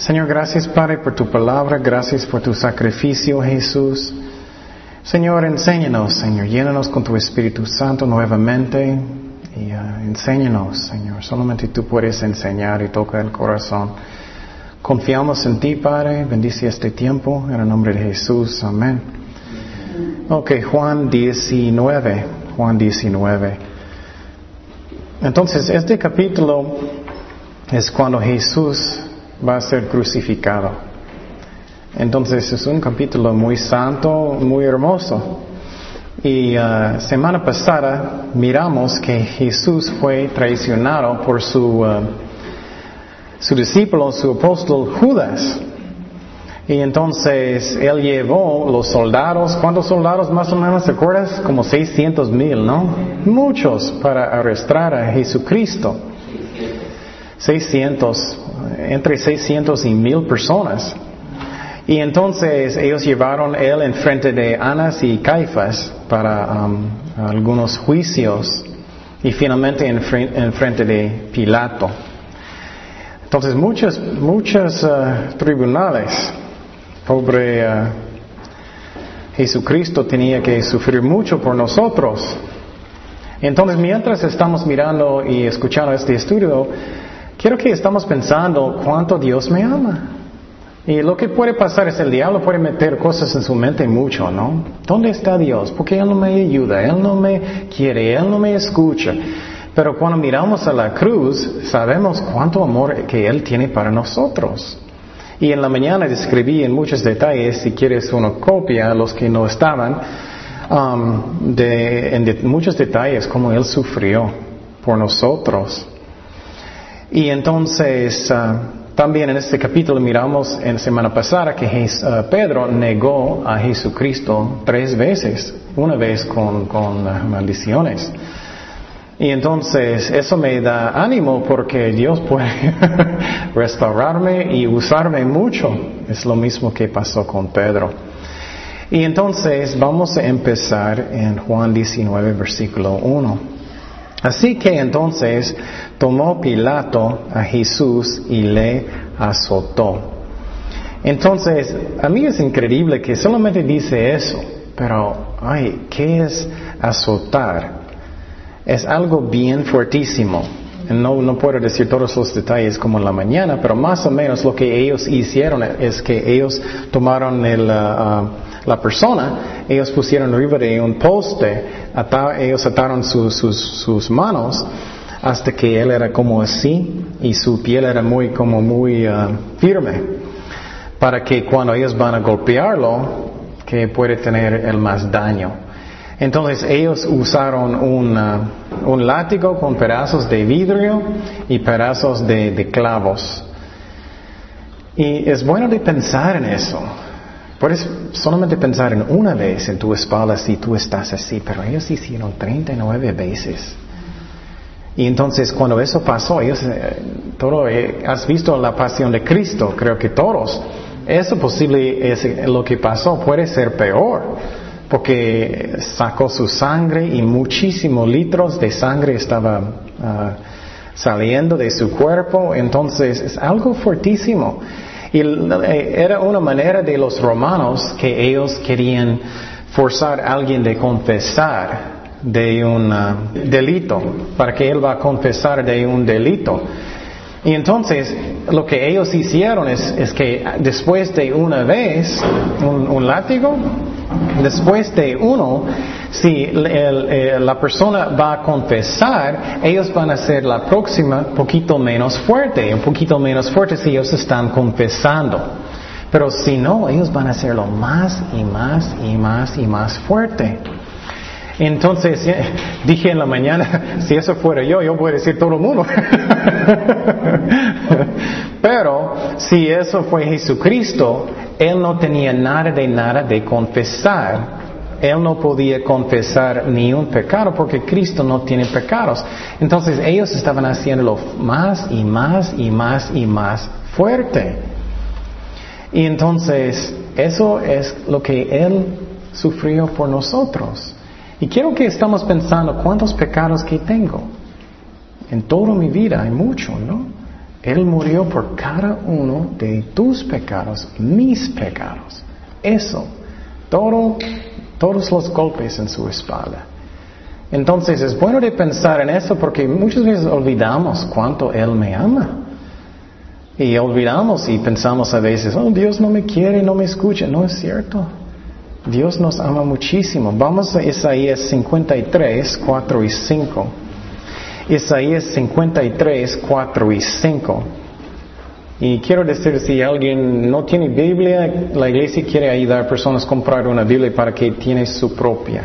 Señor, gracias Padre por tu palabra, gracias por tu sacrificio Jesús. Señor, enséñanos, Señor, llénanos con tu Espíritu Santo nuevamente y uh, enséñanos, Señor. Solamente tú puedes enseñar y tocar el corazón. Confiamos en ti, Padre. Bendice este tiempo en el nombre de Jesús. Amén. Ok, Juan 19. Juan 19. Entonces, este capítulo es cuando Jesús va a ser crucificado. Entonces es un capítulo muy santo, muy hermoso. Y uh, semana pasada miramos que Jesús fue traicionado por su, uh, su discípulo, su apóstol Judas. Y entonces él llevó los soldados, ¿cuántos soldados más o menos te acuerdas? Como 600 mil, ¿no? Muchos para arrestar a Jesucristo. 600, entre 600 y mil personas. Y entonces ellos llevaron él en frente de Anas y Caifas para um, algunos juicios y finalmente en, en, frente de Pilato. Entonces muchos, muchos uh, tribunales, pobre uh, Jesucristo tenía que sufrir mucho por nosotros. Entonces mientras estamos mirando y escuchando este estudio, quiero que estamos pensando cuánto Dios me ama. Y lo que puede pasar es el diablo puede meter cosas en su mente mucho, ¿no? ¿Dónde está Dios? Porque Él no me ayuda, Él no me quiere, Él no me escucha. Pero cuando miramos a la cruz, sabemos cuánto amor que Él tiene para nosotros. Y en la mañana describí en muchos detalles, si quieres una copia, los que no estaban, um, de, en de, muchos detalles, cómo Él sufrió por nosotros. Y entonces, uh, también en este capítulo miramos en semana pasada que uh, Pedro negó a Jesucristo tres veces, una vez con, con maldiciones. Y entonces eso me da ánimo porque Dios puede restaurarme y usarme mucho. Es lo mismo que pasó con Pedro. Y entonces vamos a empezar en Juan 19, versículo 1. Así que entonces tomó Pilato a Jesús y le azotó. Entonces, a mí es increíble que solamente dice eso, pero, ay, ¿qué es azotar? Es algo bien fuertísimo. No, no puedo decir todos los detalles como en la mañana, pero más o menos lo que ellos hicieron es que ellos tomaron el, uh, la persona, ellos pusieron arriba de un poste, ellos ataron su, sus, sus manos hasta que él era como así y su piel era muy como muy uh, firme para que cuando ellos van a golpearlo que puede tener el más daño. Entonces ellos usaron un, uh, un látigo con pedazos de vidrio y pedazos de, de clavos. Y es bueno de pensar en eso. Puedes solamente pensar en una vez en tu espalda si tú estás así, pero ellos hicieron 39 veces. Y entonces cuando eso pasó, ellos, todo, eh, has visto la pasión de Cristo, creo que todos. Eso posible es lo que pasó, puede ser peor, porque sacó su sangre y muchísimos litros de sangre estaba uh, saliendo de su cuerpo, entonces es algo fuertísimo. Y era una manera de los romanos que ellos querían forzar a alguien de confesar de un uh, delito, para que él va a confesar de un delito. Y entonces lo que ellos hicieron es, que después de una vez, un, látigo, después de uno, si el, la persona va a confesar, ellos van a ser la próxima poquito menos fuerte, un poquito menos fuerte si ellos están confesando. Pero si no, ellos van a hacerlo más y más y más y más fuerte. Entonces, dije en la mañana, si eso fuera yo, yo voy a decir todo el mundo. Pero si eso fue Jesucristo, Él no tenía nada de nada de confesar. Él no podía confesar ni un pecado porque Cristo no tiene pecados. Entonces ellos estaban haciéndolo más y más y más y más fuerte. Y entonces eso es lo que Él sufrió por nosotros. Y quiero que estamos pensando cuántos pecados que tengo. En toda mi vida hay mucho, ¿no? Él murió por cada uno de tus pecados, mis pecados. Eso, todo, todos los golpes en su espalda. Entonces es bueno de pensar en eso porque muchas veces olvidamos cuánto Él me ama. Y olvidamos y pensamos a veces, oh Dios no me quiere, no me escucha. No es cierto. Dios nos ama muchísimo. Vamos a Isaías 53, 4 y 5. Isaías 53, 4 y 5. Y quiero decir, si alguien no tiene Biblia, la iglesia quiere ayudar a personas a comprar una Biblia para que tiene su propia.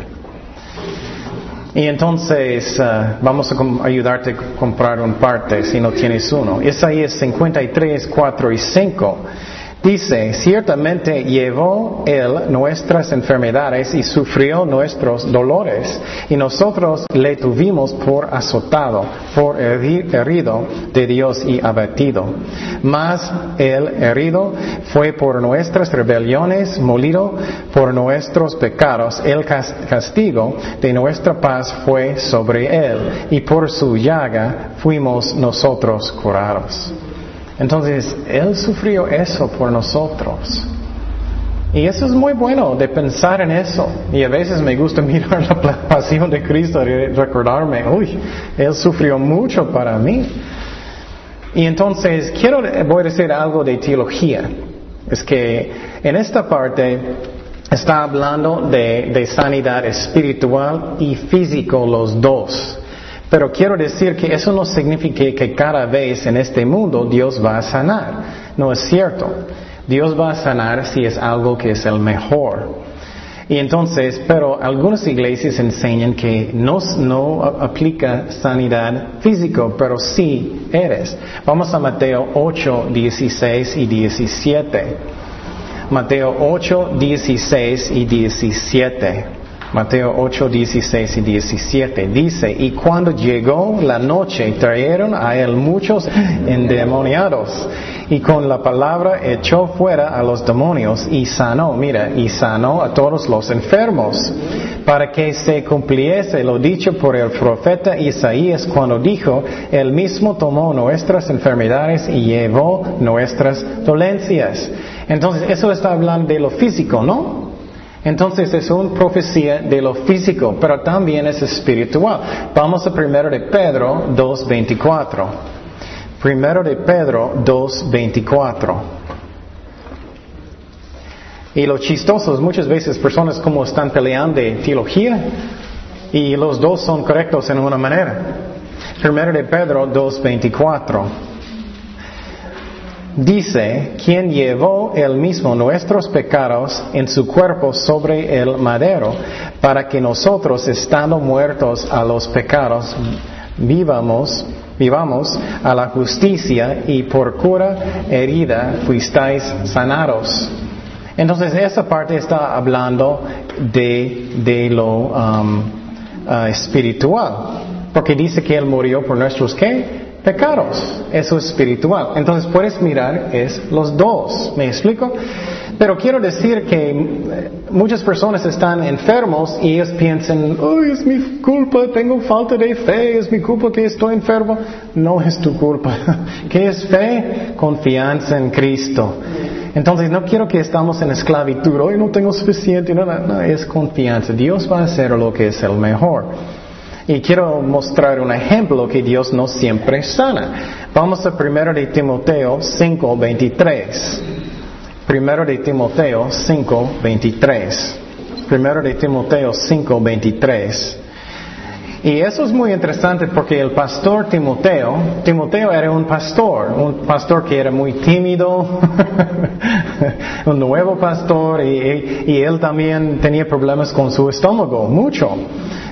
Y entonces uh, vamos a ayudarte a comprar un parte si no tienes uno. Isaías 53, 4 y 5. Dice, ciertamente llevó Él nuestras enfermedades y sufrió nuestros dolores, y nosotros le tuvimos por azotado, por herido de Dios y abatido. Mas el herido fue por nuestras rebeliones, molido por nuestros pecados. El castigo de nuestra paz fue sobre Él, y por su llaga fuimos nosotros curados. Entonces, Él sufrió eso por nosotros. Y eso es muy bueno de pensar en eso. Y a veces me gusta mirar la pasión de Cristo y recordarme, uy, Él sufrió mucho para mí. Y entonces quiero, voy a decir algo de teología. Es que en esta parte está hablando de, de sanidad espiritual y físico los dos. Pero quiero decir que eso no significa que cada vez en este mundo Dios va a sanar. No es cierto. Dios va a sanar si es algo que es el mejor. Y entonces, pero algunas iglesias enseñan que no, no aplica sanidad físico, pero sí eres. Vamos a Mateo 8, 16 y 17. Mateo 8, 16 y 17. Mateo 8, 16 y 17 dice, y cuando llegó la noche trajeron a él muchos endemoniados y con la palabra echó fuera a los demonios y sanó, mira, y sanó a todos los enfermos para que se cumpliese lo dicho por el profeta Isaías cuando dijo, él mismo tomó nuestras enfermedades y llevó nuestras dolencias. Entonces, eso está hablando de lo físico, ¿no? Entonces es una profecía de lo físico, pero también es espiritual. Vamos a primero de Pedro 2.24. Primero de Pedro 2.24. Y lo chistoso muchas veces personas como están peleando de teología y los dos son correctos en una manera. Primero de Pedro 2.24 dice, quien llevó él mismo nuestros pecados en su cuerpo sobre el madero, para que nosotros, estando muertos a los pecados, vivamos, vivamos a la justicia y por cura herida fuisteis sanados. Entonces, esa parte está hablando de, de lo um, uh, espiritual, porque dice que Él murió por nuestros, ¿qué? Pecados. Eso es espiritual. Entonces puedes mirar, es los dos. ¿Me explico? Pero quiero decir que eh, muchas personas están enfermos y ellos piensan, ¡Ay, es mi culpa, tengo falta de fe, es mi culpa que estoy enfermo. No es tu culpa. ¿Qué es fe? Confianza en Cristo. Entonces no quiero que estamos en esclavitud, hoy no tengo suficiente, no, no, es confianza. Dios va a hacer lo que es el mejor. Y quiero mostrar un ejemplo que Dios no siempre sana. Vamos a primero de Timoteo 5:23. Primero de Timoteo 5:23. Primero de Timoteo 5:23. Y eso es muy interesante porque el pastor Timoteo, Timoteo era un pastor, un pastor que era muy tímido, un nuevo pastor y, él también tenía problemas con su estómago, mucho.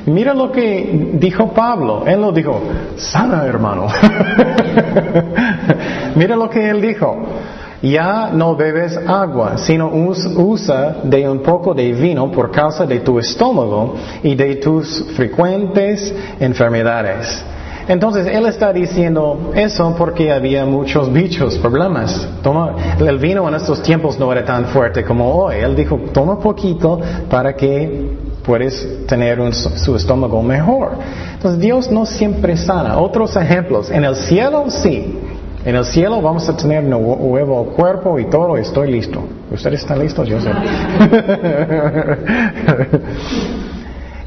Mira lo que dijo Pablo. Él lo dijo, sana hermano. Mira lo que él dijo. Ya no bebes agua, sino usa de un poco de vino por causa de tu estómago y de tus frecuentes enfermedades. Entonces él está diciendo eso porque había muchos bichos, problemas. Toma, el vino en estos tiempos no era tan fuerte como hoy. Él dijo, toma poquito para que puedes tener su estómago mejor. Entonces Dios no siempre sana. Otros ejemplos, en el cielo sí, En el cielo vamos a tener nuevo cuerpo y todo, estoy listo. ¿Ustedes están listos? Yo sé.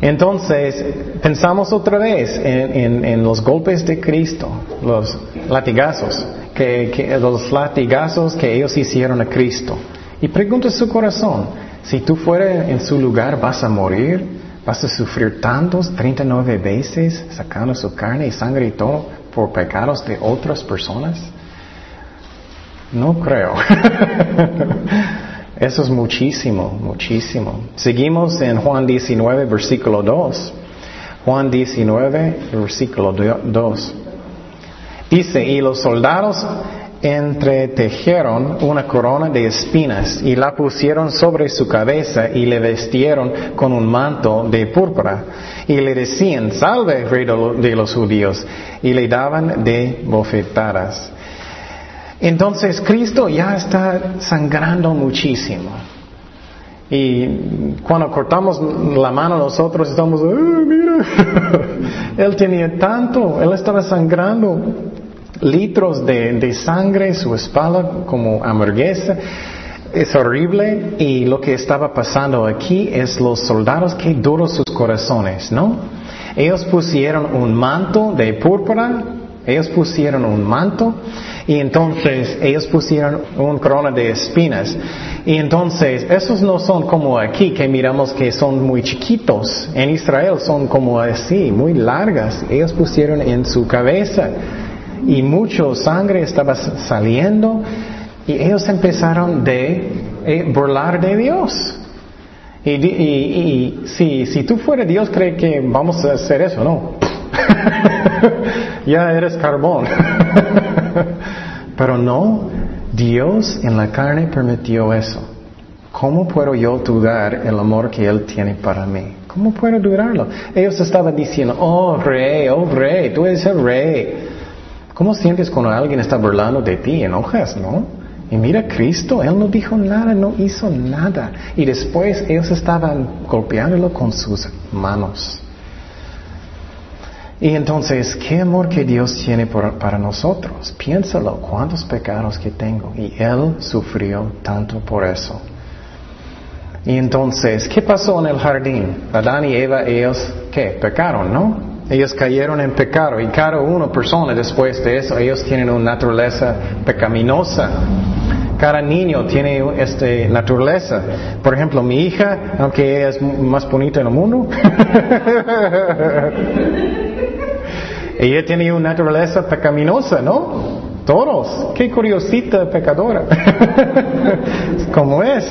Entonces, pensamos otra vez en, los golpes de Cristo, los latigazos, que, los latigazos que ellos hicieron a Cristo. Y pregunta su corazón, si tú fueras en su lugar, ¿vas a morir? ¿Vas a sufrir tantos, 39 veces, sacando su carne y sangre y todo por pecados de otras personas? No creo. Eso es muchísimo, muchísimo. Seguimos en Juan 19, versículo 2. Juan 19, versículo 2. Dice, y los soldados entretejeron una corona de espinas y la pusieron sobre su cabeza y le vestieron con un manto de púrpura y le decían, salve rey de los judíos, y le daban de bofetadas. Entonces Cristo ya está sangrando muchísimo. Y cuando cortamos la mano nosotros estamos, mira, él tenía tanto, él estaba sangrando litros de, sangre en su espalda como hamburguesa. Es horrible y lo que estaba pasando aquí es los soldados que duros sus corazones, ¿no? Ellos pusieron un manto de púrpura, ellos pusieron un manto y entonces ellos pusieron un corona de espinas. Y entonces, esos no son como aquí, que miramos que son muy chiquitos. En Israel son como así, muy largas. Ellos pusieron en su cabeza. Y mucho sangre estaba saliendo. Y ellos empezaron de eh, burlar de Dios. Y, y, si, si tú fueras Dios, cree que vamos a hacer eso, no. ya eres carbón. Pero no, Dios en la carne permitió eso. ¿Cómo puedo yo dudar el amor que Él tiene para mí? ¿Cómo puedo dudarlo? Ellos estaban diciendo, oh rey, oh rey, tú eres el rey. ¿Cómo sientes cuando alguien está burlando de ti? Enojas, ¿no? Y mira Cristo, Él no dijo nada, no hizo nada. Y después ellos estaban golpeándolo con sus manos. Y entonces, ¿qué amor que Dios tiene para nosotros? Piénsalo, cuántos pecados que tengo. Y Él sufrió tanto por eso. Y entonces, ¿qué pasó en el jardín? Adán y Eva, ellos, ¿qué? Pecaron, ¿no? Ellos cayeron en pecado y cada una persona después de eso, ellos tienen una naturaleza pecaminosa. Cada niño tiene esta naturaleza. Por ejemplo, mi hija, aunque ella es más bonita en el mundo, ella tiene una naturaleza pecaminosa, ¿no? Todos. Qué curiosita pecadora. Como es.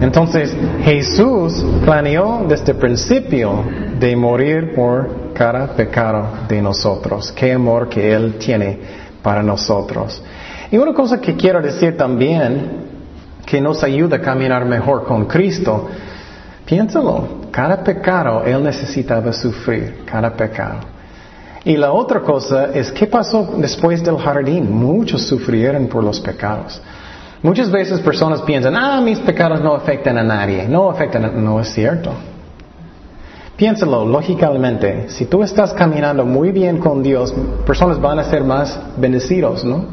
Entonces, Jesús planeó desde el principio de morir por cada pecado de nosotros. Qué amor que Él tiene para nosotros. Y una cosa que quiero decir también, que nos ayuda a caminar mejor con Cristo, piénsalo, cada pecado Él necesitaba sufrir, cada pecado. Y la otra cosa es, ¿qué pasó después del jardín? Muchos sufrieron por los pecados. Muchas veces personas piensan, ah, mis pecados no afectan a nadie, no afectan, no es cierto. Piénsalo lógicamente, si tú estás caminando muy bien con Dios, personas van a ser más bendecidos, ¿no?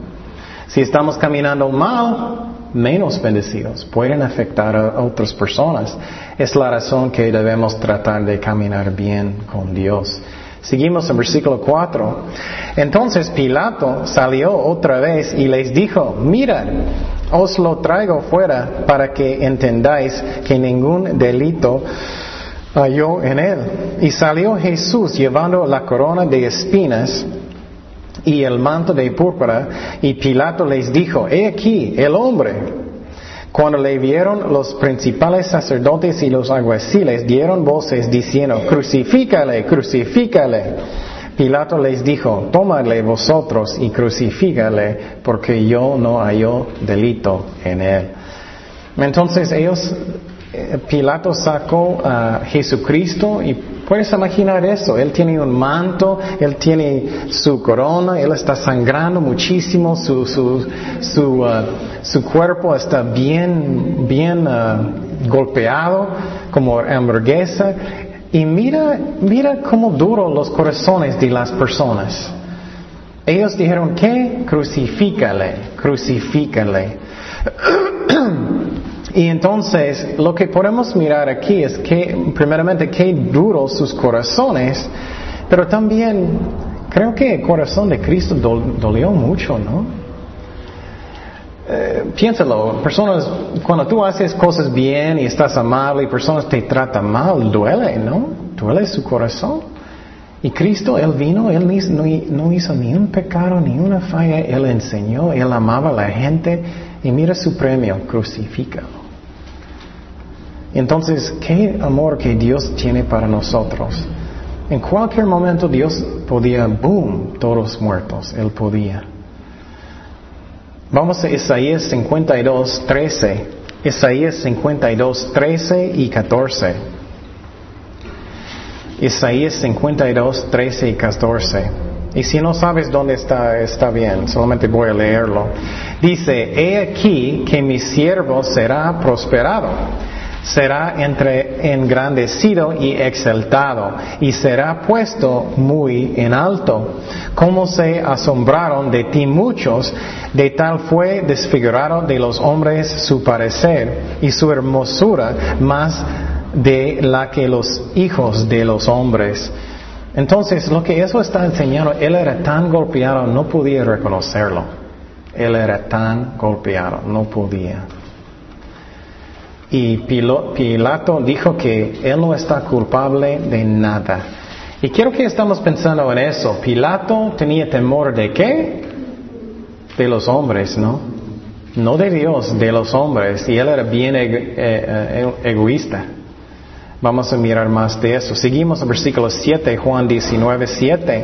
Si estamos caminando mal, menos bendecidos, pueden afectar a otras personas. Es la razón que debemos tratar de caminar bien con Dios. Seguimos en versículo 4. Entonces Pilato salió otra vez y les dijo, mirad, os lo traigo fuera para que entendáis que ningún delito halló en él. Y salió Jesús llevando la corona de espinas y el manto de púrpura, y Pilato les dijo, he aquí el hombre. Cuando le vieron los principales sacerdotes y los alguaciles dieron voces diciendo, crucifícale, crucifícale. Pilato les dijo, tomadle vosotros y crucifícale, porque yo no hallo delito en él. Entonces ellos Pilato sacó a Jesucristo y puedes imaginar eso. Él tiene un manto, él tiene su corona, él está sangrando muchísimo, su, su, su, uh, cuerpo está bien, bien uh, golpeado como hamburguesa. Y mira, mira cómo duran los corazones de las personas. Ellos dijeron, ¿qué? Crucifícale, crucifícale. y entonces, lo que podemos mirar aquí es que, primeramente, qué duros sus corazones, pero también creo que el corazón de Cristo dolió mucho, ¿no? Eh, piénsalo, personas, cuando tú haces cosas bien y estás amable y personas te tratan mal, duele, ¿no? Duele su corazón. Y Cristo, Él vino, Él no hizo ni un pecado, ni una falla, Él enseñó, Él amaba a la gente y mira su premio, crucifícalo. Entonces, ¿qué amor que Dios tiene para nosotros? En cualquier momento Dios podía, boom, todos muertos, Él podía. Vamos a Isaías 52, 13. Isaías 52, 13 y 14. Isaías 52, 13 y 14. Y si no sabes dónde está, está bien, solamente voy a leerlo. Dice, he aquí que mi siervo será prosperado, será entre engrandecido y exaltado, y será puesto muy en alto. Como se asombraron de ti muchos, de tal fue desfigurado de los hombres su parecer, y su hermosura más de la que los hijos de los hombres. Entonces, lo que eso está enseñando, él era tan golpeado, no podía reconocerlo. Él era tan golpeado, no podía. Y Pilato dijo que él no está culpable de nada. Y quiero que estamos pensando en eso. Pilato tenía temor de qué? De los hombres, ¿no? No de Dios, de los hombres. Y él era bien eh, eh, egoísta. Vamos a mirar más de eso. Seguimos en versículo 7, Juan 19, 7.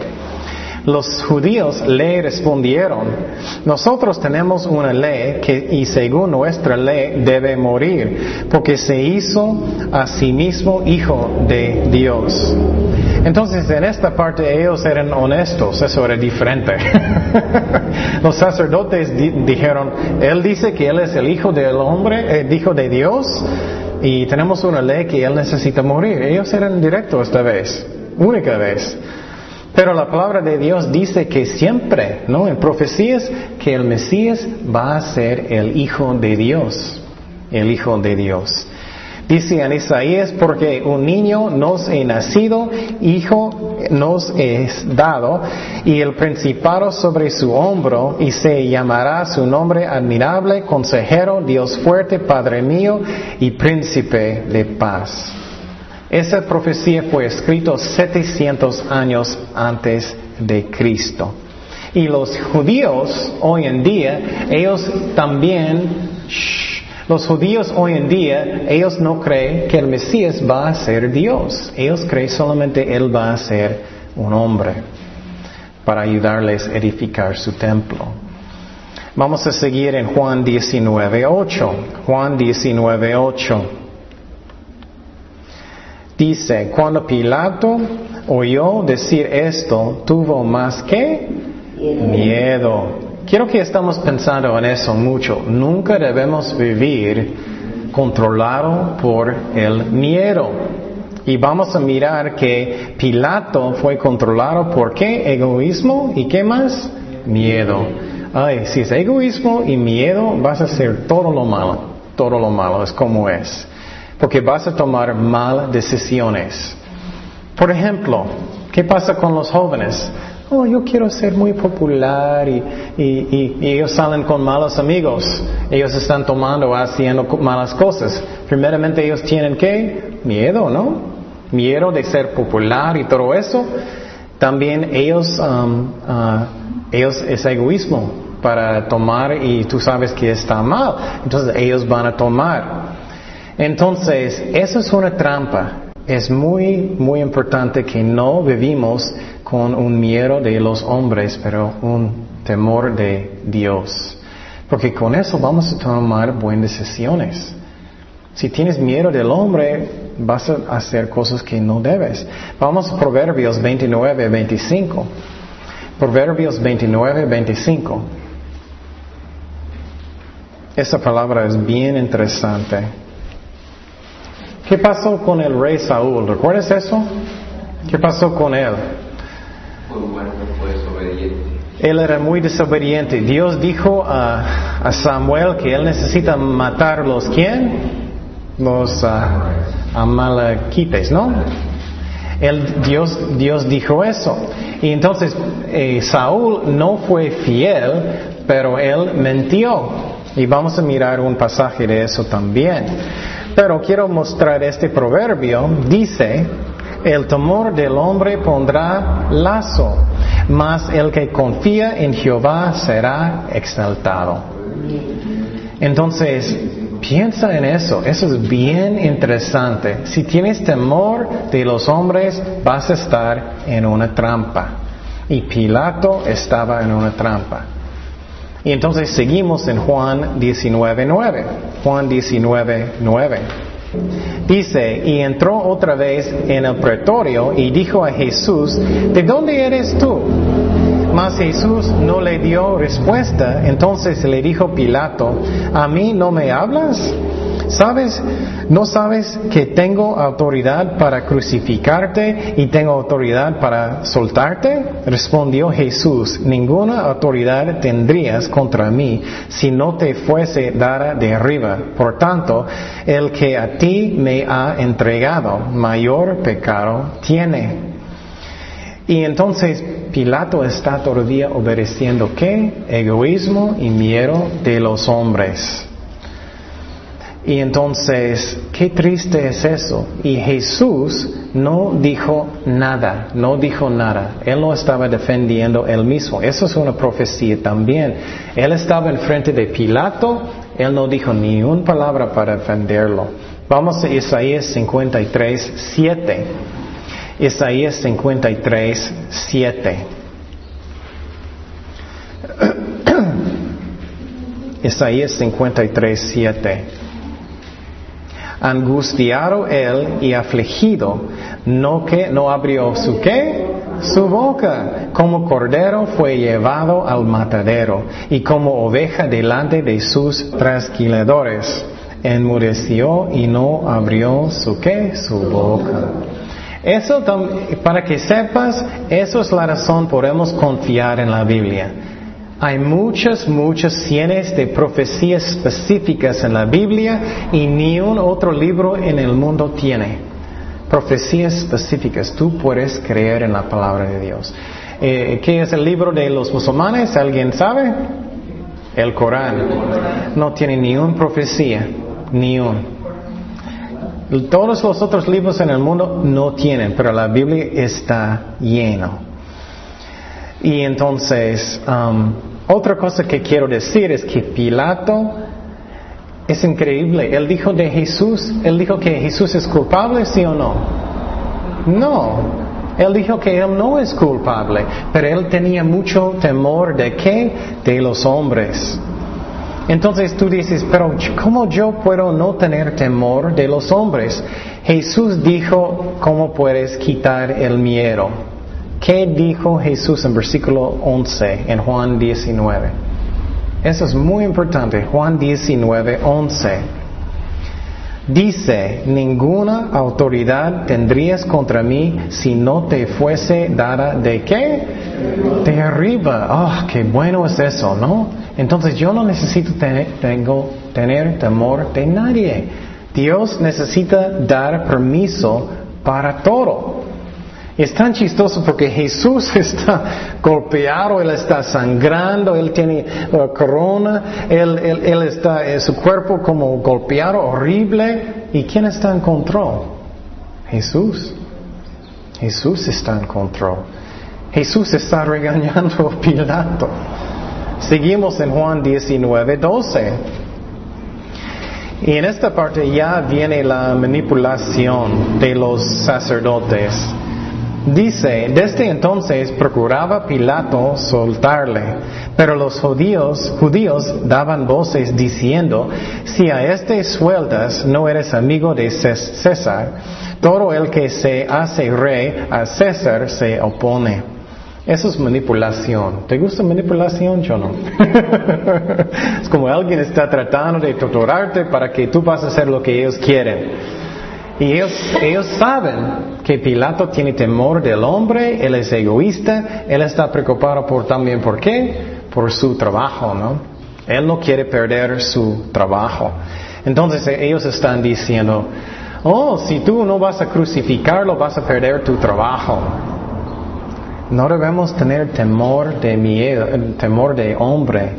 Los judíos le respondieron, nosotros tenemos una ley y según nuestra ley debe morir, porque se hizo a sí mismo hijo de Dios. Entonces, en esta parte ellos eran honestos, eso era diferente. Los sacerdotes dijeron, Él dice que Él es el hijo del hombre, el hijo de Dios, y tenemos una ley que Él necesita morir. Ellos eran directos esta vez, única vez. Pero la palabra de Dios dice que siempre, ¿no? En profecías, que el Mesías va a ser el Hijo de Dios. El Hijo de Dios. Dice en Isaías, porque un niño nos he nacido, hijo nos es dado, y el principado sobre su hombro, y se llamará su nombre admirable, consejero, Dios fuerte, Padre mío, y príncipe de paz. Esa profecía fue escrita 700 años antes de Cristo. Y los judíos hoy en día, ellos también, los judíos hoy en día, ellos no creen que el Mesías va a ser Dios. Ellos creen solamente Él va a ser un hombre para ayudarles a edificar su templo. Vamos a seguir en Juan 19.8. Juan 19.8. Dice, cuando Pilato oyó decir esto, tuvo más que miedo Quiero que estamos pensando en eso mucho. Nunca debemos vivir controlado por el miedo. Y vamos a mirar que Pilato fue controlado por qué? Egoísmo y qué más? Miedo. Ay, si es egoísmo y miedo, vas a hacer todo lo malo. Todo lo malo es como es. Porque vas a tomar malas decisiones. Por ejemplo, ¿qué pasa con los jóvenes? oh, yo quiero ser muy popular y, ellos salen con malos amigos, ellos están tomando, haciendo malas cosas. Primeramente ellos tienen qué? Miedo, ¿no? Miedo de ser popular y todo eso. También ellos, um, uh, ellos es egoísmo para tomar y tú sabes que está mal. Entonces ellos van a tomar. Entonces, eso es una trampa. Es muy, muy importante que no vivimos con un miedo de los hombres, pero un temor de Dios. Porque con eso vamos a tomar buenas decisiones. Si tienes miedo del hombre, vas a hacer cosas que no debes. Vamos a Proverbios 29, 25. Proverbios 29, 25. Esa palabra es bien interesante. ¿Qué pasó con el rey Saúl? ¿Recuerdas eso? ¿Qué pasó con él? él era muy desobediente. Dios dijo a, a Samuel que él necesita matar los quién? Los uh, amalequites, ¿no? El, Dios, Dios dijo eso. Y entonces eh, Saúl no fue fiel, pero él mentió. Y vamos a mirar un pasaje de eso también. Pero quiero mostrar este proverbio. Dice, el temor del hombre pondrá lazo, mas el que confía en Jehová será exaltado. Entonces, piensa en eso, eso es bien interesante. Si tienes temor de los hombres, vas a estar en una trampa. Y Pilato estaba en una trampa. Y entonces seguimos en Juan 19.9. Juan 19.9. Dice, y entró otra vez en el pretorio y dijo a Jesús, ¿de dónde eres tú? Mas Jesús no le dio respuesta, entonces le dijo Pilato, ¿a mí no me hablas? ¿Sabes? ¿No sabes que tengo autoridad para crucificarte y tengo autoridad para soltarte? Respondió Jesús, ninguna autoridad tendrías contra mí si no te fuese dada de arriba. Por tanto, el que a ti me ha entregado, mayor pecado tiene. Y entonces Pilato está todavía obedeciendo qué? Egoísmo y miedo de los hombres. Y entonces, qué triste es eso. Y Jesús no dijo nada, no dijo nada. Él no estaba defendiendo él mismo. Eso es una profecía también. Él estaba enfrente de Pilato, él no dijo ni una palabra para defenderlo. Vamos a Isaías 53, 7. Isaías 53, 7. Isaías 53, 7 angustiado él y afligido, no que no abrió su qué, su boca, como cordero fue llevado al matadero y como oveja delante de sus trasquiladores, enmudeció y no abrió su qué, su boca. Eso, para que sepas, eso es la razón podemos confiar en la Biblia. Hay muchas, muchas cientos de profecías específicas en la Biblia y ni un otro libro en el mundo tiene. Profecías específicas. Tú puedes creer en la palabra de Dios. Eh, ¿Qué es el libro de los musulmanes? ¿Alguien sabe? El Corán. No tiene ni una profecía. Ni un. Todos los otros libros en el mundo no tienen, pero la Biblia está lleno. Y entonces, um, otra cosa que quiero decir es que Pilato es increíble. Él dijo de Jesús, él dijo que Jesús es culpable, sí o no. No. Él dijo que él no es culpable, pero él tenía mucho temor de qué? De los hombres. Entonces tú dices, pero ¿cómo yo puedo no tener temor de los hombres? Jesús dijo, ¿cómo puedes quitar el miedo? ¿Qué dijo Jesús en versículo 11 en Juan 19? Eso es muy importante. Juan 19, 11. Dice, ninguna autoridad tendrías contra mí si no te fuese dada de qué? De arriba. Oh, qué bueno es eso, ¿no? Entonces yo no necesito tengo, tener temor de nadie. Dios necesita dar permiso para todo. Es tan chistoso porque Jesús está golpeado, Él está sangrando, Él tiene uh, corona, él, él, está en su cuerpo como golpeado, horrible. ¿Y quién está en control? Jesús. Jesús está en control. Jesús está regañando a Pilato. Seguimos en Juan 19, 12. Y en esta parte ya viene la manipulación de los sacerdotes. Dice, desde entonces procuraba Pilato soltarle, pero los judíos, judíos daban voces diciendo, si a este sueltas no eres amigo de César, todo el que se hace rey a César se opone. Eso es manipulación. ¿Te gusta manipulación? Yo no. es como alguien está tratando de torturarte para que tú vas a hacer lo que ellos quieren. Y ellos, ellos saben que Pilato tiene temor del hombre, él es egoísta, él está preocupado por también por qué, por su trabajo, ¿no? Él no quiere perder su trabajo. Entonces ellos están diciendo, oh, si tú no vas a crucificarlo, vas a perder tu trabajo. No debemos tener temor de miedo, temor de hombre,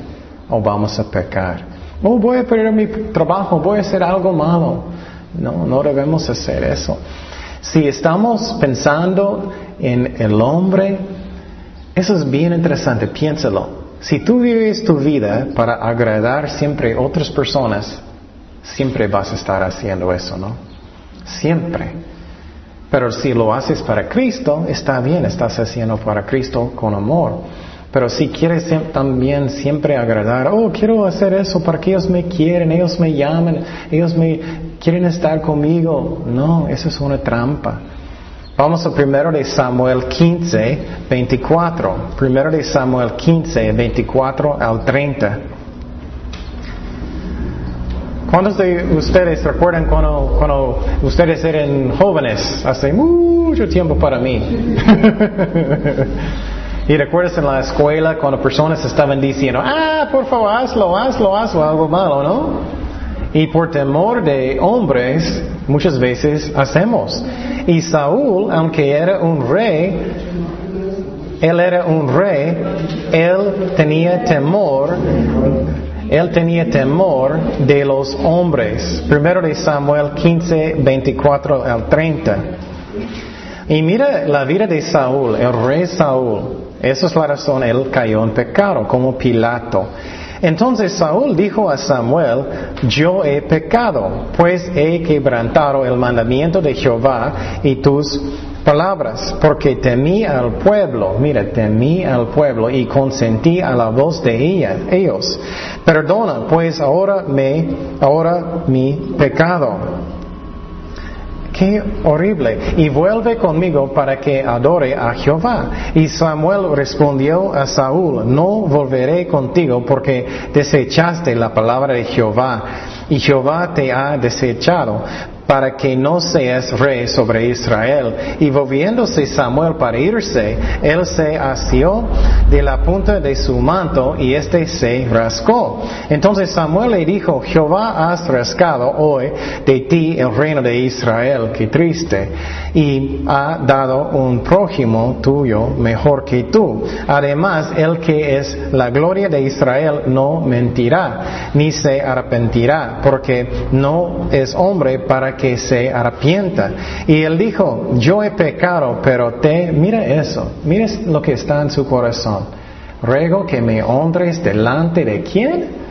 o vamos a pecar. Oh, voy a perder mi trabajo, voy a hacer algo malo. No, no debemos hacer eso. Si estamos pensando en el hombre, eso es bien interesante, piénsalo. Si tú vives tu vida para agradar siempre a otras personas, siempre vas a estar haciendo eso, ¿no? Siempre. Pero si lo haces para Cristo, está bien, estás haciendo para Cristo con amor. Pero si quieres también siempre agradar, oh, quiero hacer eso para que ellos me quieren, ellos me llaman, ellos me quieren estar conmigo. No, eso es una trampa. Vamos a primero de Samuel 15, 24. Primero de Samuel 15, 24 al 30. ¿Cuántos de ustedes recuerdan cuando, cuando ustedes eran jóvenes? Hace mucho tiempo para mí. y recuerdas en la escuela cuando personas estaban diciendo, ah, por favor, hazlo, hazlo, hazlo, algo malo, ¿no? Y por temor de hombres, muchas veces hacemos. Y Saúl, aunque era un rey, él era un rey, él tenía temor él tenía temor de los hombres. Primero de Samuel 15, 24 al 30. Y mira la vida de Saúl, el rey Saúl. Esa es la razón, él cayó en pecado, como Pilato. Entonces Saúl dijo a Samuel, yo he pecado, pues he quebrantado el mandamiento de Jehová y tus palabras, porque temí al pueblo, mira, temí al pueblo y consentí a la voz de ellos. Perdona, pues ahora me, ahora mi pecado. Qué horrible. Y vuelve conmigo para que adore a Jehová. Y Samuel respondió a Saúl, no volveré contigo porque desechaste la palabra de Jehová y Jehová te ha desechado para que no seas rey sobre Israel. Y volviéndose Samuel para irse, él se asió de la punta de su manto y éste se rascó. Entonces Samuel le dijo, Jehová has rascado hoy de ti el reino de Israel, qué triste, y ha dado un prójimo tuyo mejor que tú. Además, el que es la gloria de Israel no mentirá, ni se arrepentirá, porque no es hombre para que se arrepienta. Y él dijo, yo he pecado, pero te, mira eso, mira lo que está en su corazón. Ruego que me honres delante de quién?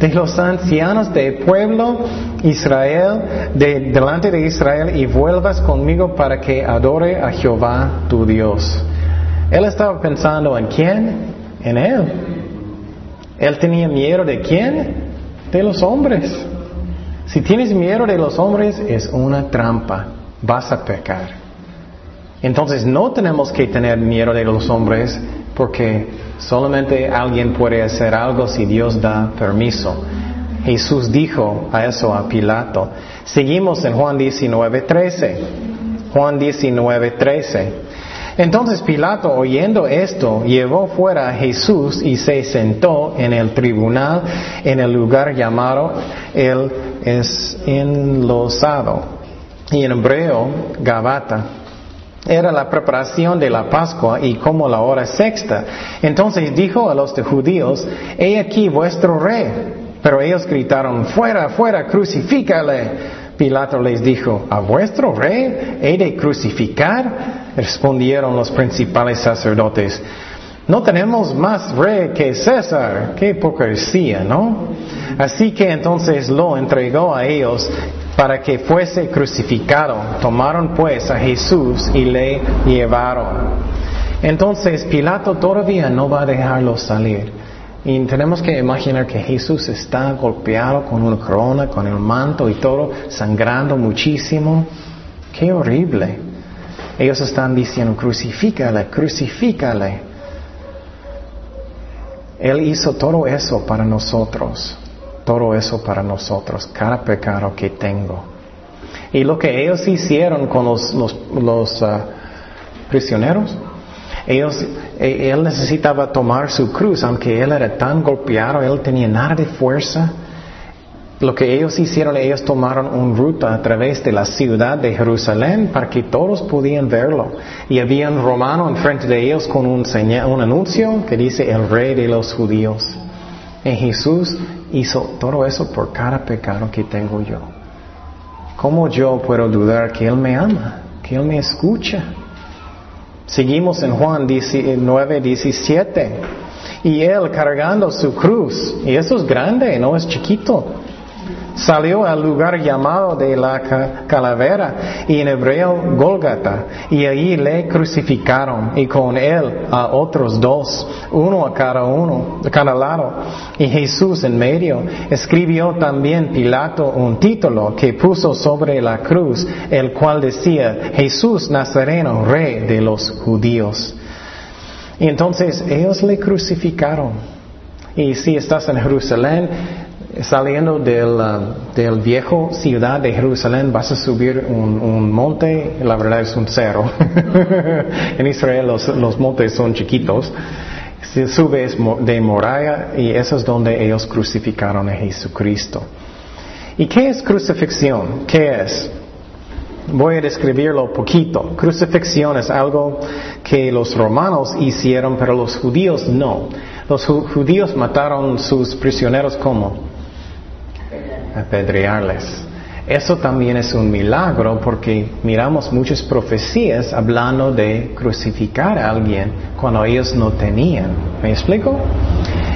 de los ancianos del pueblo Israel, de, delante de Israel, y vuelvas conmigo para que adore a Jehová tu Dios. Él estaba pensando en quién? En él. Él tenía miedo de quién? De los hombres. Si tienes miedo de los hombres, es una trampa. Vas a pecar. Entonces no tenemos que tener miedo de los hombres porque solamente alguien puede hacer algo si Dios da permiso. Jesús dijo a eso a Pilato. Seguimos en Juan 19, 13. Juan 19, 13. Entonces Pilato, oyendo esto, llevó fuera a Jesús y se sentó en el tribunal en el lugar llamado el enlosado y en hebreo Gabata. Era la preparación de la Pascua y como la hora sexta. Entonces dijo a los judíos, he aquí vuestro rey. Pero ellos gritaron, fuera, fuera, crucifícale. Pilato les dijo, ¿a vuestro rey he de crucificar? Respondieron los principales sacerdotes, no tenemos más rey que César. Qué hipocresía, ¿no? Así que entonces lo entregó a ellos para que fuese crucificado. Tomaron pues a Jesús y le llevaron. Entonces Pilato todavía no va a dejarlo salir. Y tenemos que imaginar que Jesús está golpeado con una corona, con el manto y todo, sangrando muchísimo. Qué horrible. Ellos están diciendo, crucifícale, crucifícale. Él hizo todo eso para nosotros, todo eso para nosotros, cada pecado que tengo. Y lo que ellos hicieron con los, los, ah, prisioneros, ellos, e, él necesitaba tomar su cruz, aunque él era tan golpeado, él tenía nada de fuerza. Lo que ellos hicieron, ellos tomaron una ruta a través de la ciudad de Jerusalén para que todos pudieran verlo. Y había un romano enfrente de ellos con un, un anuncio que dice el rey de los judíos. Y Jesús hizo todo eso por cada pecado que tengo yo. ¿Cómo yo puedo dudar que Él me ama, que Él me escucha? Seguimos en Juan 9, 17. Y Él cargando su cruz, y eso es grande, no es chiquito salió al lugar llamado de la calavera y en hebreo Golgata y allí le crucificaron y con él a otros dos, uno a cada uno, a cada lado y Jesús en medio. Escribió también Pilato un título que puso sobre la cruz, el cual decía Jesús Nazareno, rey de los judíos. Y entonces ellos le crucificaron. Y si estás en Jerusalén, saliendo del, uh, del, viejo ciudad de Jerusalén vas a subir un, monte, la verdad es un cerro. en Israel los, los, montes son chiquitos. Si subes de Moraya y eso es donde ellos crucificaron a Jesucristo. ¿Y qué es crucifixión? ¿Qué es? Voy a describirlo poquito. Crucifixión es algo que los romanos hicieron, pero los judíos no. Los judíos mataron sus prisioneros como apedrearles. Eso también es un milagro porque miramos muchas profecías hablando de crucificar a alguien cuando ellos no tenían. ¿Me explico?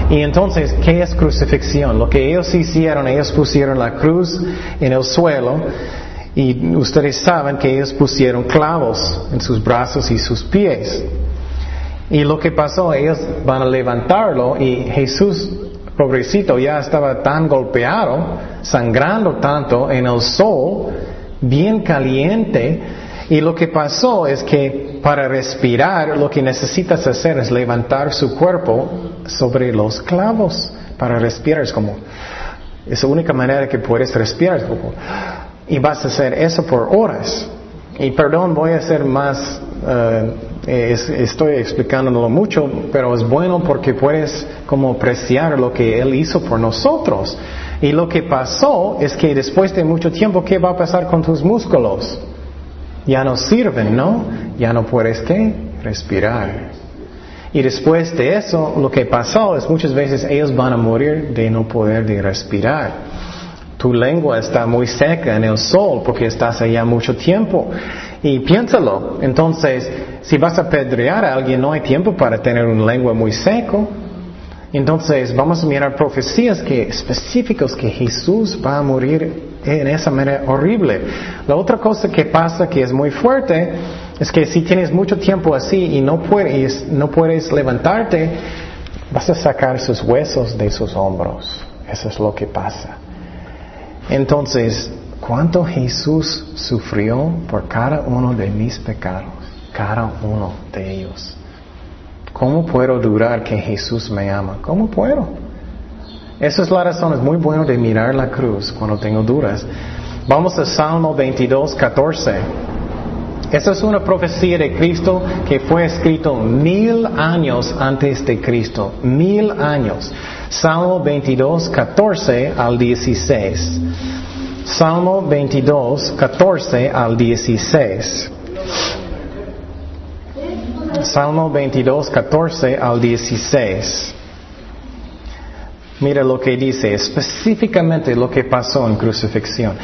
Y entonces, ¿qué es crucifixión? Lo que ellos hicieron, ellos pusieron la cruz en el suelo y ustedes saben que ellos pusieron clavos en sus brazos y sus pies. Y lo que pasó, ellos van a levantarlo y Jesús pobrecito ya estaba tan golpeado, sangrando tanto en el sol, bien caliente, y lo que pasó es que para respirar lo que necesitas hacer es levantar su cuerpo sobre los clavos para respirar. Es como, es la única manera que puedes respirar. Y vas a hacer eso por horas. Y perdón, voy a hacer más eh, estoy explicándolo mucho, pero es bueno porque puedes como apreciar lo que Él hizo por nosotros. Y lo que pasó es que después de mucho tiempo, ¿qué va a pasar con tus músculos? Ya no sirven, ¿no? Ya no puedes qué? Respirar. Y después de eso, lo que pasó es muchas veces ellos van a morir de no poder de respirar tu lengua está muy seca en el sol porque estás allá mucho tiempo. Y piénsalo, entonces, si vas a pedrear a alguien, no hay tiempo para tener una lengua muy seco. Entonces, vamos a mirar profecías que, específicos que Jesús va a morir en esa manera horrible. La otra cosa que pasa que es muy fuerte es que si tienes mucho tiempo así y no puedes, no puedes levantarte, vas a sacar sus huesos de sus hombros. Eso es lo que pasa. Entonces, ¿cuánto Jesús sufrió por cada uno de mis pecados? Cada uno de ellos. ¿Cómo puedo durar que Jesús me ama? ¿Cómo puedo? Esa es la razón, es muy bueno de mirar la cruz cuando tengo dudas. Vamos a Salmo 22, 14. Esa es una profecía de Cristo que fue escrito mil años antes de Cristo. Mil años. Salmo 22, 14 al 16. Salmo 22, 14 al 16. Salmo 22, 14 al 16. Mira lo que dice, específicamente lo que pasó en crucifixión.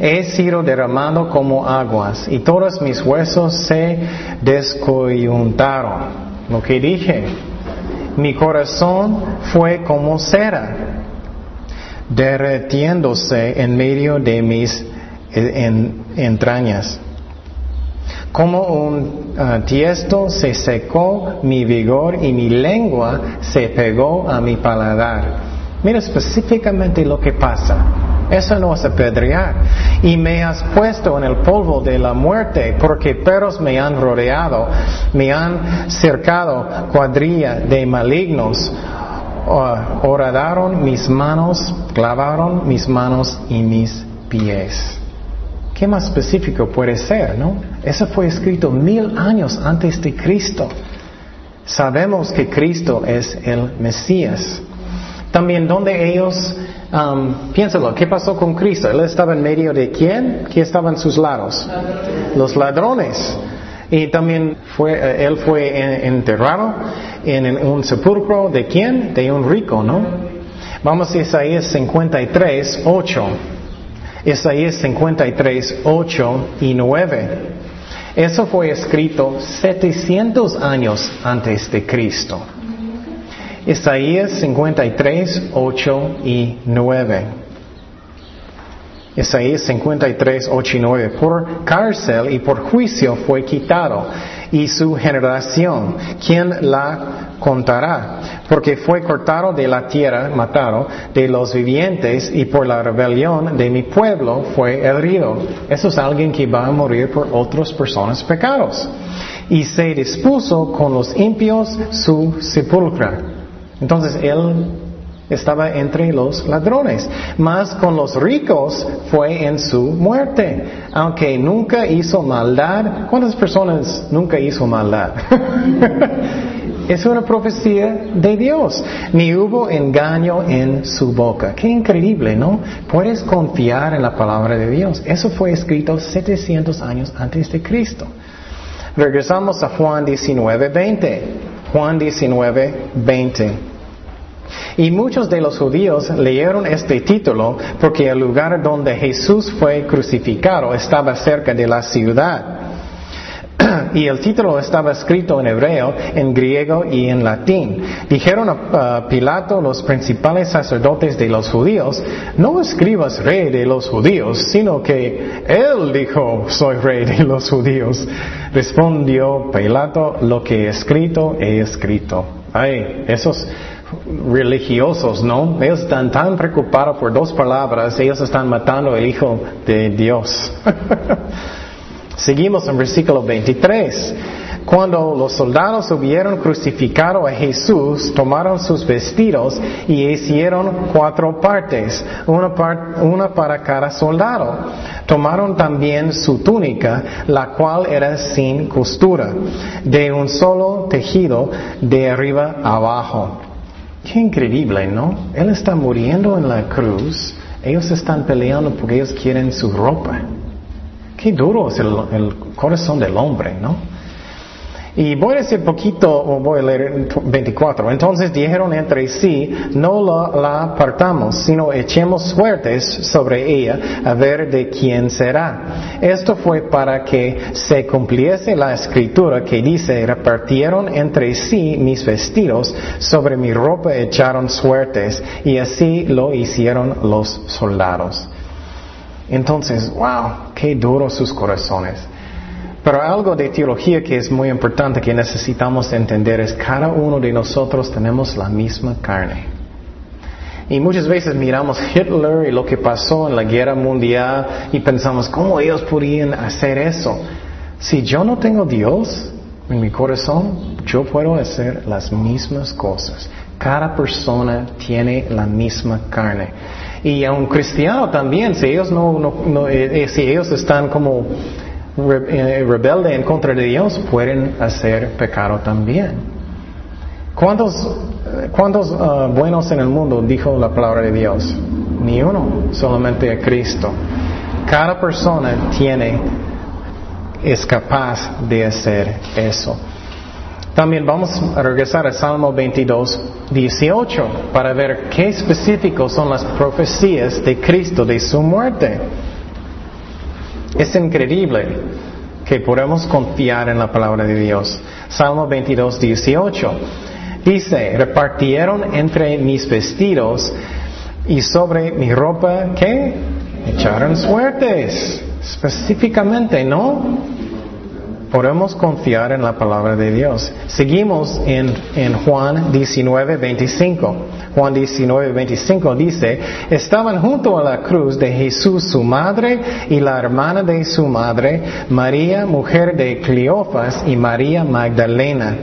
He sido derramado como aguas y todos mis huesos se descoyuntaron. Lo que dije, mi corazón fue como cera, derretiéndose en medio de mis entrañas. Como un ah, tiesto se secó mi vigor y mi lengua se pegó a mi paladar. Mira específicamente lo que pasa. Eso no es apedrear. Y me has puesto en el polvo de la muerte porque perros me han rodeado, me han cercado cuadrilla de malignos. Horadaron mis manos, clavaron mis manos y mis pies. ¿Qué más específico puede ser, no? Eso fue escrito mil años antes de Cristo. Sabemos que Cristo es el Mesías. También donde ellos, um, piénsalo, ¿qué pasó con Cristo? Él estaba en medio de quién? ¿Quién estaba en sus lados? Los ladrones. Y también fue, eh, él fue enterrado en un sepulcro de quién? De un rico, ¿no? Vamos a Isaías 53, 8. Isaías 53, 8 y 9. Eso fue escrito 700 años antes de Cristo. Isaías 53, 8 y 9. Isaías 53, 8 y 9. Por cárcel y por juicio fue quitado. Y su generación, ¿quién la contará? Porque fue cortado de la tierra, matado de los vivientes y por la rebelión de mi pueblo fue herido. Eso es alguien que va a morir por otras personas pecados. Y se dispuso con los impios su sepulcro. Entonces él estaba entre los ladrones, mas con los ricos fue en su muerte, aunque nunca hizo maldad. ¿Cuántas personas nunca hizo maldad? es una profecía de Dios, ni hubo engaño en su boca. Qué increíble, ¿no? Puedes confiar en la palabra de Dios. Eso fue escrito 700 años antes de Cristo. Regresamos a Juan 19, 20. Juan 19, 20. Y muchos de los judíos leyeron este título porque el lugar donde Jesús fue crucificado estaba cerca de la ciudad. Y el título estaba escrito en hebreo, en griego y en latín. Dijeron a Pilato los principales sacerdotes de los judíos, no escribas rey de los judíos, sino que él dijo, soy rey de los judíos. Respondió Pilato, lo que he escrito, he escrito. Ay, esos religiosos, ¿no? Ellos están tan preocupados por dos palabras, ellos están matando al Hijo de Dios. Seguimos en versículo 23. Cuando los soldados hubieron crucificado a Jesús, tomaron sus vestidos y hicieron cuatro partes, una, una, para cada soldado. Tomaron también su túnica, la cual era sin costura, de un solo tejido de arriba abajo. Qué increíble, ¿no? Él está muriendo en la cruz, ellos están peleando porque ellos quieren su ropa. Qué duro es el, corazón del hombre, ¿no? Y voy a decir poquito, o voy a leer 24. Entonces dijeron entre sí, no la, apartamos, sino echemos suertes sobre ella a ver de quién será. Esto fue para que se cumpliese la escritura que dice, repartieron entre sí mis vestidos, sobre mi ropa echaron suertes, y así lo hicieron los soldados. Entonces, wow, qué duros sus corazones. Pero algo de teología que es muy importante que necesitamos entender es cada uno de nosotros tenemos la misma carne. Y muchas veces miramos Hitler y lo que pasó en la guerra mundial y pensamos, ¿cómo ellos podían hacer eso? Si yo no tengo Dios en mi corazón, yo puedo hacer las mismas cosas. Cada persona tiene la misma carne. Y a un cristiano también, si ellos no, no, eh, eh, si ellos están como rebelde en contra de Dios pueden hacer pecado también. ¿Cuántos, cuántos ah, buenos en el mundo dijo la palabra de Dios? Ni uno, solamente a Cristo. Cada persona tiene, es capaz de hacer eso. También vamos a regresar a Salmo 22, 18 para ver qué específicos son las profecías de Cristo de su muerte. Es increíble que podamos confiar en la palabra de Dios. Salmo 22, 18. Dice, repartieron entre mis vestidos y sobre mi ropa, ¿qué? Echaron suertes. Específicamente, ¿no? Podemos confiar en la palabra de Dios. Seguimos en, Juan 19, 25. Juan 19, 25 dice, estaban junto a la cruz de Jesús su madre y la hermana de su madre, María, mujer de Cleofas, y María Magdalena.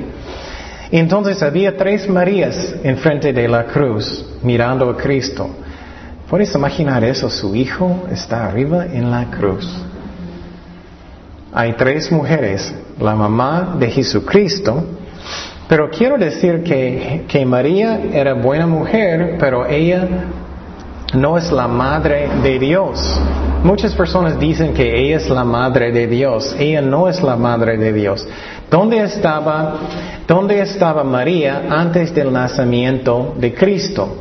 Entonces había tres Marías enfrente de la cruz, mirando a Cristo. ¿Puedes imaginar eso? Su hijo está arriba en la cruz. Hay tres mujeres, la mamá de Jesucristo, pero quiero decir que, que María era buena mujer, pero ella no es la madre de Dios. Muchas personas dicen que ella es la madre de Dios. Ella no es la madre de Dios. ¿Dónde estaba, dónde estaba María antes del nacimiento de Cristo?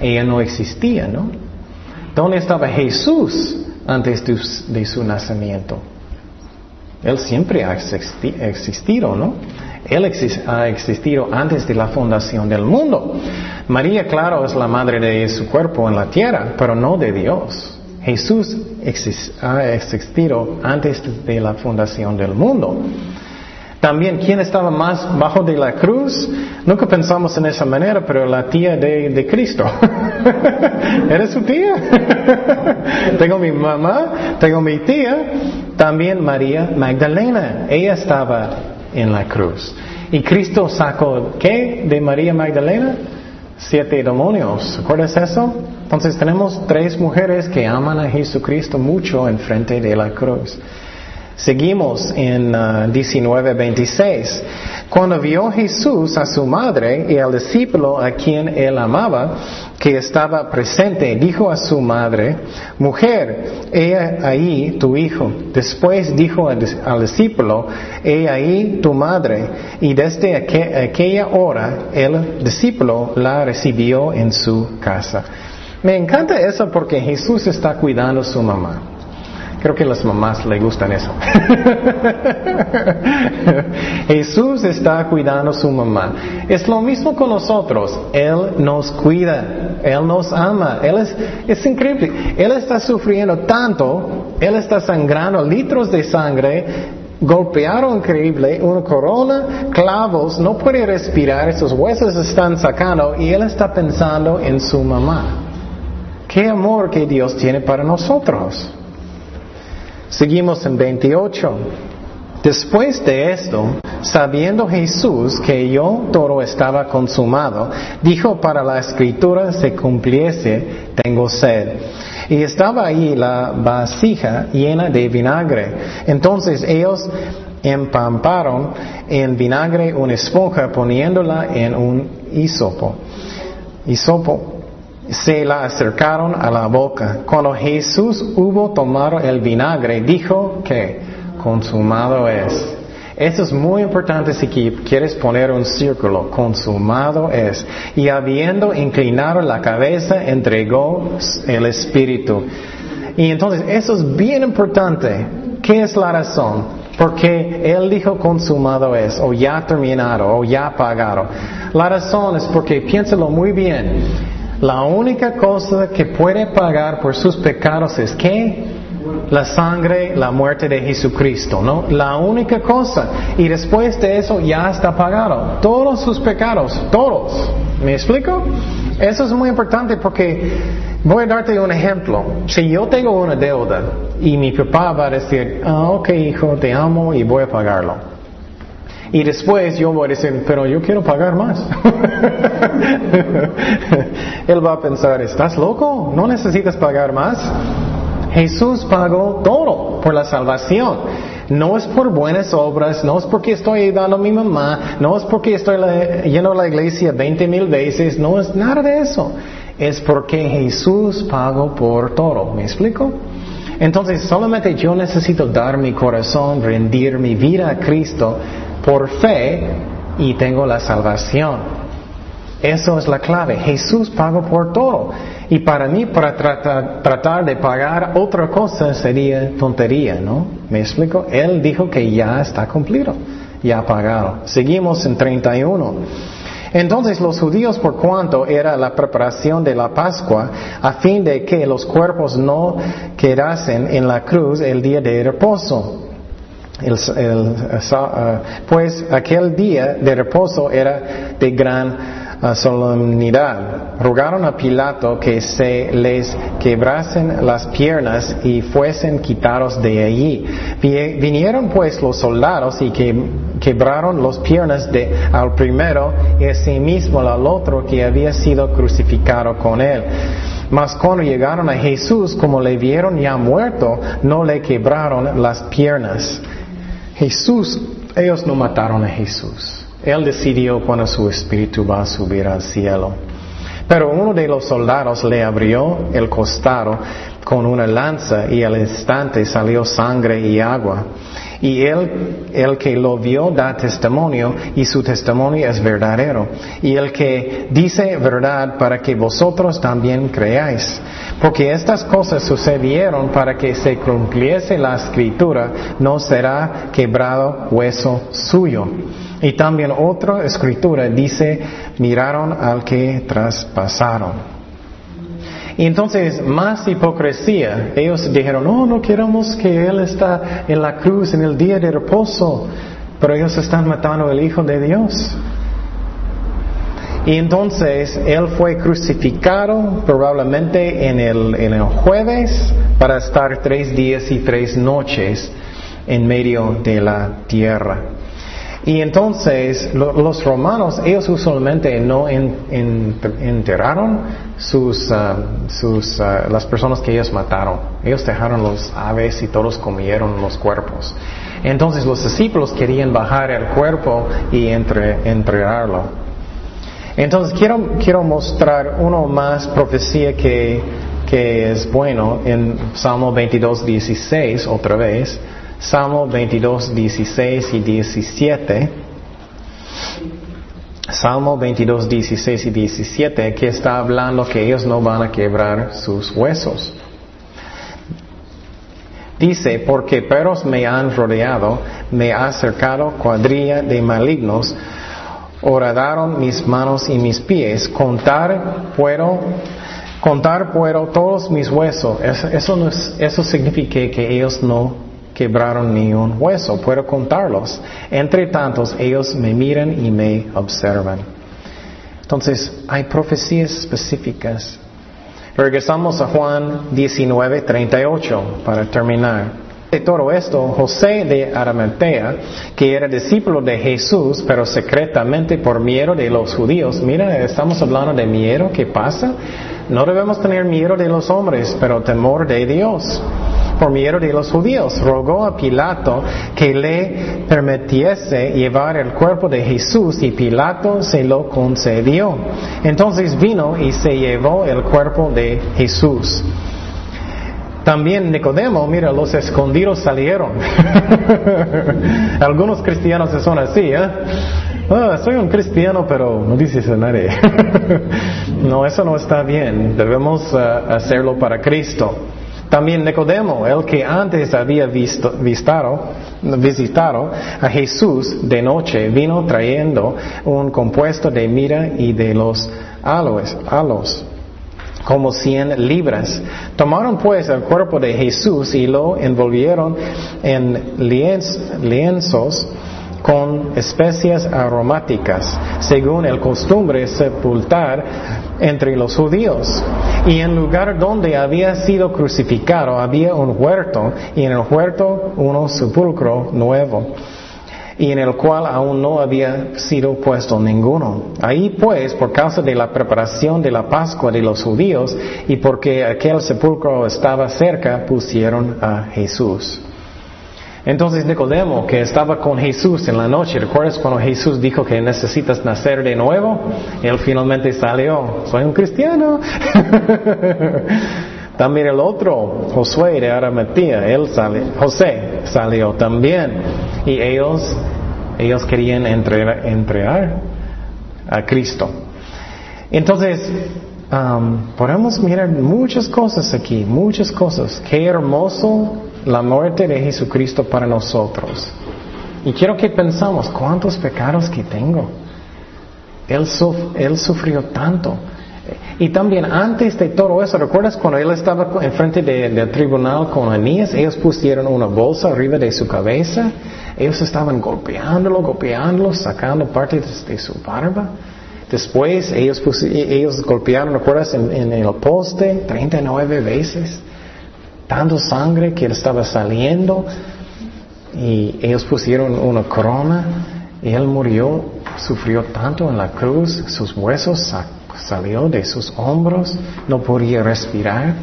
Ella no existía, ¿no? ¿Dónde estaba Jesús antes de, su nacimiento? Él siempre ha existido, ¿no? Él ha existido antes de la fundación del mundo. María, claro, es la madre de su cuerpo en la tierra, pero no de Dios. Jesús ha existido antes de la fundación del mundo. También, ¿quién estaba más bajo de la cruz? Nunca pensamos en esa manera, pero la tía de, Cristo. ¿Eres su tía? tengo mi mamá, tengo mi tía, también María Magdalena. Ella estaba en la cruz. Y Cristo sacó, ¿qué? De María Magdalena? Siete demonios. ¿Recuerdas eso? Entonces tenemos tres mujeres que aman a Jesucristo mucho en frente de la cruz. Seguimos en 19:26. Uh, Cuando vio Jesús a su madre y al discípulo a quien él amaba, que estaba presente, dijo a su madre, Mujer, he ahí tu hijo. Después dijo al, discípulo, he ahí tu madre. Y desde aquella hora el discípulo la recibió en su casa. Me encanta eso porque Jesús está cuidando a su mamá. Creo que a las mamás le gustan eso. Jesús está cuidando a su mamá. Es lo mismo con nosotros. Él nos cuida. Él nos ama. Él es, es increíble. Él está sufriendo tanto. Él está sangrando litros de sangre golpearon increíble, una corona, clavos, no puede respirar, esos huesos están sacando y él está pensando en su mamá. Qué amor que Dios tiene para nosotros. Seguimos en 28. Después de esto, sabiendo Jesús que yo todo estaba consumado, dijo para la escritura se cumpliese, tengo sed. Y estaba ahí la vasija llena de vinagre. Entonces ellos empamparon en vinagre una esponja poniéndola en un hisopo. Hisopo se la acercaron a la boca. Cuando Jesús hubo tomado el vinagre, dijo que consumado es. Esto es muy importante si quieres poner un círculo. Consumado es. Y habiendo inclinado la cabeza, entregó el Espíritu. Y entonces, eso es bien importante. ¿Qué es la razón? Porque Él dijo consumado es, o ya terminado, o ya pagado. La razón es porque, piénsalo muy bien, la única cosa que puede pagar por sus pecados es que la sangre, la muerte de Jesucristo, ¿no? La única cosa. Y después de eso ya está pagado. Todos sus pecados, todos. ¿Me explico? Eso es muy importante porque voy a darte un ejemplo. Si yo tengo una deuda y mi papá va a decir, ah, ok hijo, te amo y voy a pagarlo. Y después yo voy a decir, pero yo quiero pagar más. Él va a pensar, ¿estás loco? ¿No necesitas pagar más? Jesús pagó todo por la salvación. No es por buenas obras, no es porque estoy ayudando a mi mamá, no es porque estoy yendo a la iglesia 20 mil veces, no es nada de eso. Es porque Jesús pagó por todo. ¿Me explico? Entonces solamente yo necesito dar mi corazón, rendir mi vida a Cristo por fe y tengo la salvación. Eso es la clave. Jesús pagó por todo. Y para mí, para tratar, tratar, de pagar otra cosa sería tontería, ¿no? ¿Me explico? Él dijo que ya está cumplido, ya pagado. Seguimos en 31. Entonces los judíos, por cuanto era la preparación de la Pascua, a fin de que los cuerpos no quedasen en la cruz el día de reposo, el, uh, pues aquel día de reposo era de gran solemnidad. Rogaron a Pilato que se les quebrasen las piernas y fuesen quitados de allí. Vinieron pues los soldados y que, quebraron las piernas de, al primero y asimismo al otro que había sido crucificado con él. Mas cuando llegaron a Jesús, como le vieron ya muerto, no le quebraron las piernas. Jesús, ellos no mataron a Jesús. Él decidió cuando su espíritu va a subir al cielo. Pero uno de los soldados le abrió el costado con una lanza y al instante salió sangre y agua. Y él, el que lo vio, da testimonio y su testimonio es verdadero. Y el que dice verdad para que vosotros también creáis. Porque estas cosas sucedieron para que se cumpliese la escritura, no será quebrado hueso suyo. Y también otra escritura dice, miraron al que traspasaron. Y entonces, más hipocresía. Ellos dijeron, no, no queremos que Él está en la cruz en el día de reposo, pero ellos están matando al Hijo de Dios. Y entonces Él fue crucificado probablemente en el, en el jueves para estar tres días y tres noches en medio de la tierra. Y entonces los romanos, ellos usualmente no enterraron sus, ah, sus, ah, las personas que ellos mataron. Ellos dejaron los aves y todos comieron los cuerpos. Entonces los discípulos querían bajar el cuerpo y entre, enterrarlo. Entonces quiero, quiero mostrar uno más profecía que, que es bueno en Salmo 22, 16, otra vez. Salmo 22, 16 y 17. Salmo 22, 16 y 17, que está hablando que ellos no van a quebrar sus huesos. Dice, porque perros me han rodeado, me ha acercado cuadrilla de malignos, horadaron mis manos y mis pies, contar puedo, contar puedo todos mis huesos. Eso, no eso significa que ellos no quebraron ni un hueso, puedo contarlos. Entre tantos, ellos me miran y me observan. Entonces, hay profecías específicas. Regresamos a Juan 19, 38 para terminar. De todo esto, José de Arimatea, que era discípulo de Jesús, pero secretamente por miedo de los judíos, mira, estamos hablando de miedo ¿qué pasa. No debemos tener miedo de los hombres, pero temor de Dios por miedo de los judíos, rogó a Pilato que le permitiese llevar el cuerpo de Jesús y Pilato se lo concedió. Entonces vino y se llevó el cuerpo de Jesús. También Nicodemo, mira, los escondidos salieron. Algunos cristianos son así, ¿eh? Ah, soy un cristiano, pero no dices a nadie. no, eso no está bien. Debemos uh, hacerlo para Cristo. También Nicodemo, el que antes había visto, visitado a Jesús de noche, vino trayendo un compuesto de mira y de los aloes, alos como cien libras. Tomaron pues el cuerpo de Jesús y lo envolvieron en lienzos con especias aromáticas, según el costumbre sepultar entre los judíos. Y en lugar donde había sido crucificado había un huerto, y en el huerto un sepulcro nuevo, y en el cual aún no había sido puesto ninguno. Ahí pues, por causa de la preparación de la Pascua de los judíos, y porque aquel sepulcro estaba cerca, pusieron a Jesús. Entonces Nicodemo, que estaba con Jesús en la noche, ¿recuerdas cuando Jesús dijo que necesitas nacer de nuevo? Él finalmente salió, soy un cristiano. también el otro, Josué de Arimatea, él sale, José salió también. Y ellos, ellos querían entregar, entregar a Cristo. Entonces, um, podemos mirar muchas cosas aquí, muchas cosas. Qué hermoso la muerte de Jesucristo para nosotros. Y quiero que pensamos, ¿cuántos pecados que tengo? Él, sufrió tanto. Y también antes de todo eso, ¿recuerdas cuando él estaba enfrente del tribunal con Anías? Ellos pusieron una bolsa arriba de su cabeza. Ellos estaban golpeándolo, golpeándolo, sacando parte de, su barba. Después ellos, ellos golpearon, ¿recuerdas? En, en el poste 39 veces dando sangre que estaba saliendo y ellos pusieron una corona y él murió sufrió tanto en la cruz, sus huesos salió de sus hombros, no podía respirar.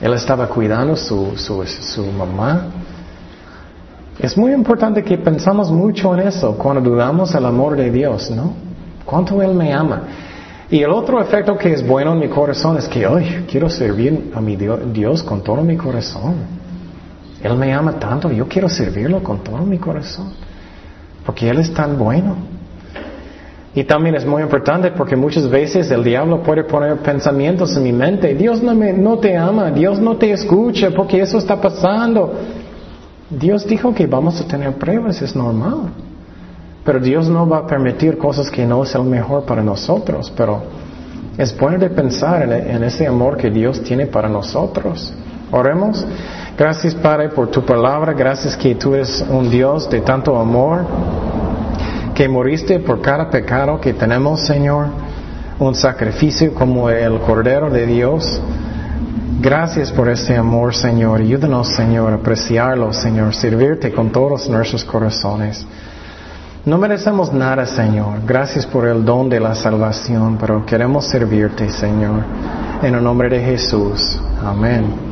Él estaba cuidando su, su, su mamá. Es muy importante que pensamos mucho en eso cuando dudamos el amor de Dios, ¿no? Cuánto Él me ama. Y el otro efecto que es bueno en mi corazón es que, hoy quiero servir a mi Dios con todo mi corazón. Él me ama tanto, yo quiero servirlo con todo mi corazón. Porque Él es tan bueno. Y también es muy importante porque muchas veces el diablo puede poner pensamientos en mi mente. Dios no, me, no te ama, Dios no te escucha porque eso está pasando. Dios dijo que vamos a tener pruebas, es normal. Pero Dios no va a permitir cosas que no es el mejor para nosotros. Pero es bueno de pensar en, ese amor que Dios tiene para nosotros. Oremos. Gracias Padre por tu palabra. Gracias que tú eres un Dios de tanto amor. Que moriste por cada pecado que tenemos, Señor. Un sacrificio como el Cordero de Dios. Gracias por ese amor, Señor. Ayúdanos, Señor, a apreciarlo, Señor, servirte con todos nuestros corazones. No merecemos nada, Señor. Gracias por el don de la salvación, pero queremos servirte, Señor. En el nombre de Jesús. Amén.